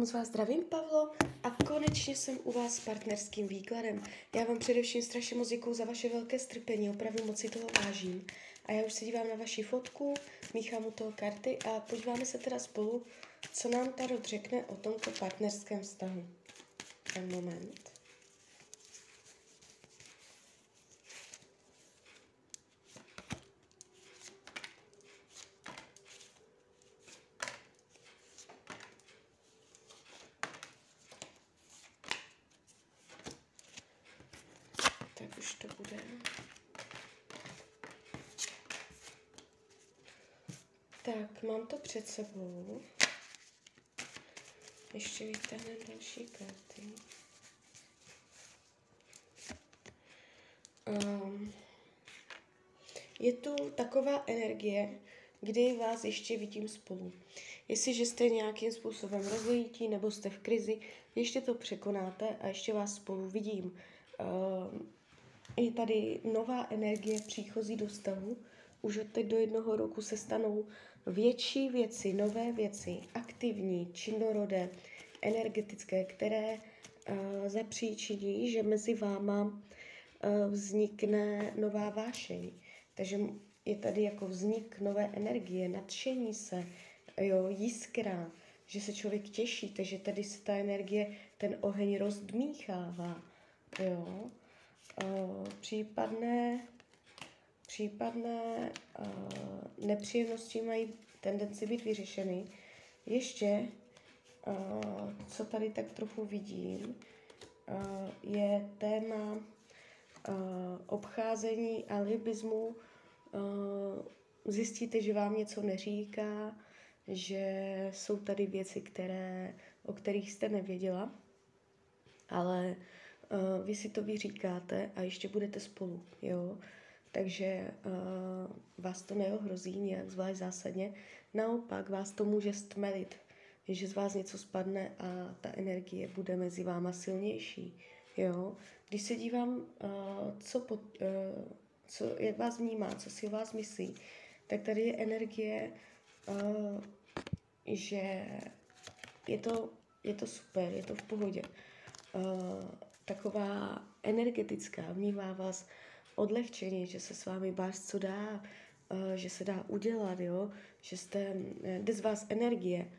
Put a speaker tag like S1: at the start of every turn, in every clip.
S1: moc vás zdravím, Pavlo, a konečně jsem u vás s partnerským výkladem. Já vám především strašně moc děkuju za vaše velké strpení, opravdu moc si toho vážím. A já už se dívám na vaši fotku, míchám u toho karty a podíváme se teda spolu, co nám Tarot řekne o tomto partnerském vztahu. Ten moment. Tak už to bude. Tak, mám to před sebou. Ještě vytáhneme další karty. Um, je tu taková energie, kdy vás ještě vidím spolu. Jestliže jste nějakým způsobem rozvojití nebo jste v krizi, ještě to překonáte a ještě vás spolu vidím. Um, je tady nová energie příchozí do stavu. Už od teď do jednoho roku se stanou větší věci, nové věci, aktivní, činorodé, energetické, které uh, zapříčiní, že mezi váma uh, vznikne nová vášeň. Takže je tady jako vznik nové energie, nadšení se, jo, jiskra, že se člověk těší, takže tady se ta energie, ten oheň rozdmíchává, jo. Případné případné nepříjemnosti mají tendenci být vyřešeny. Ještě, co tady tak trochu vidím, je téma obcházení alibismu. Zjistíte, že vám něco neříká, že jsou tady věci, které, o kterých jste nevěděla, ale uh, vy si to vyříkáte a ještě budete spolu, jo. Takže uh, vás to neohrozí nějak zvlášť zásadně. Naopak vás to může stmelit, že z vás něco spadne a ta energie bude mezi váma silnější. Jo? Když se dívám, uh, co, pod, uh, co, jak vás vnímá, co si o vás myslí, tak tady je energie, uh, že je to, je to super, je to v pohodě. Uh, taková energetická, vnímá vás odlehčení, že se s vámi báš, co dá, uh, že se dá udělat, jo? že jste, eh, jde z vás energie,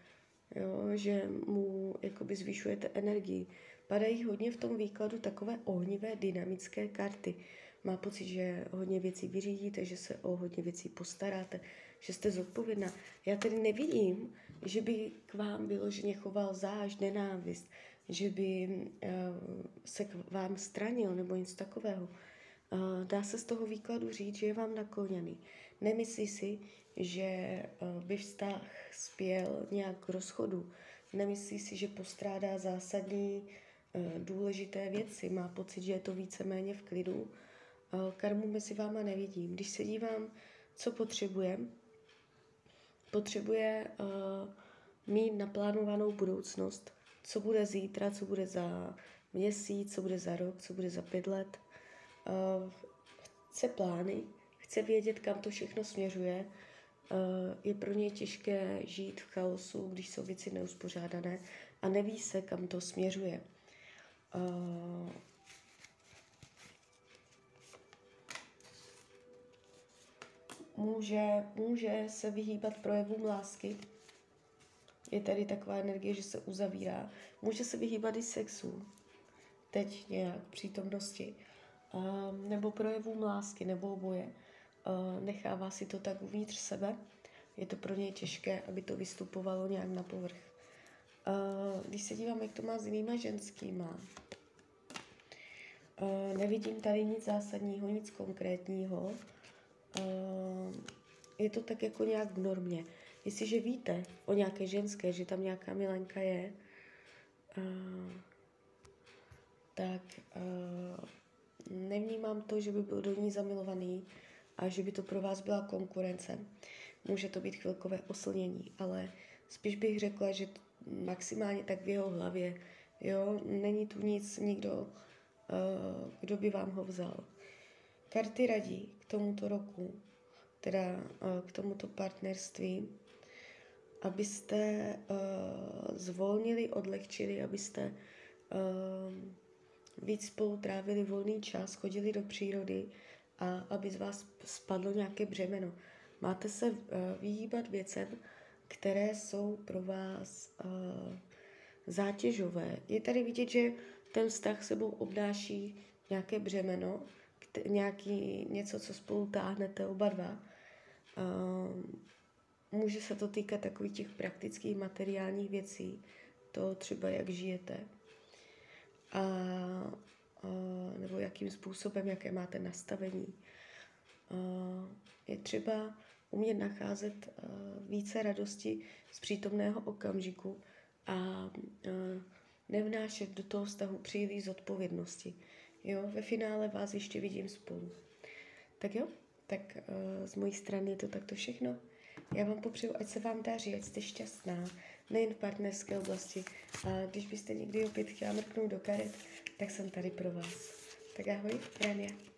S1: jo? že mu jakoby zvyšujete energii. Padají hodně v tom výkladu takové ohnivé dynamické karty. Má pocit, že hodně věcí vyřídíte, že se o hodně věcí postaráte, že jste zodpovědná. Já tedy nevidím, že by k vám vyloženě choval záž, nenávist, že by uh, se k vám stranil nebo něco takového. Dá se z toho výkladu říct, že je vám nakloněný. Nemyslí si, že by vztah spěl nějak k rozchodu. Nemyslí si, že postrádá zásadní důležité věci. Má pocit, že je to víceméně v klidu. Karmu mezi váma nevidím. Když se dívám, co potřebuje, potřebuje mít naplánovanou budoucnost, co bude zítra, co bude za měsíc, co bude za rok, co bude za pět let – uh, chce plány, chce vědět, kam to všechno směřuje. Uh, je pro něj těžké žít v chaosu, když jsou věci neuspořádané a neví se, kam to směřuje. Uh, může, může se vyhýbat projevům lásky. Je tady taková energie, že se uzavírá. Může se vyhýbat i sexu. Teď nějak přítomnosti nebo projevům lásky, nebo oboje. Nechává si to tak uvnitř sebe. Je to pro něj těžké, aby to vystupovalo nějak na povrch. Když se dívám, jak to má s jinýma ženskýma, nevidím tady nic zásadního, nic konkrétního. Je to tak jako nějak v normě. Jestliže víte o nějaké ženské, že tam nějaká milenka je, tak Nevnímám to, že by byl do ní zamilovaný a že by to pro vás byla konkurence. Může to být chvilkové oslnění, ale spíš bych řekla, že maximálně tak v jeho hlavě, jo, není tu nic, nikdo, uh, kdo by vám ho vzal. Karty radí k tomuto roku, teda uh, k tomuto partnerství. Abyste uh, zvolnili, odlehčili, abyste uh, víc spolu trávili volný čas, chodili do přírody a aby z vás spadlo nějaké břemeno. Máte se uh, vyhýbat věcem, které jsou pro vás uh, zátěžové. Je tady vidět, že ten vztah sebou obnáší nějaké břemeno, nějaký, něco, co spolu táhnete oba dva. Uh, může se to týkat takových těch praktických materiálních věcí, to třeba jak žijete, a, a, nebo jakým způsobem, jaké máte nastavení. A, je třeba umět nacházet a, více radosti z přítomného okamžiku a, a nevnášet do toho vztahu příliš zodpovědnosti. Jo, ve finále vás ještě vidím spolu. Tak jo, tak uh, z mojí strany je to takto všechno. Já vám popřeju, ať se vám daří, ať jste šťastná, nejen v partnerské oblasti. A když byste někdy opět chtěla mrknout do karet, tak jsem tady pro vás. Tak ahoj, Rania.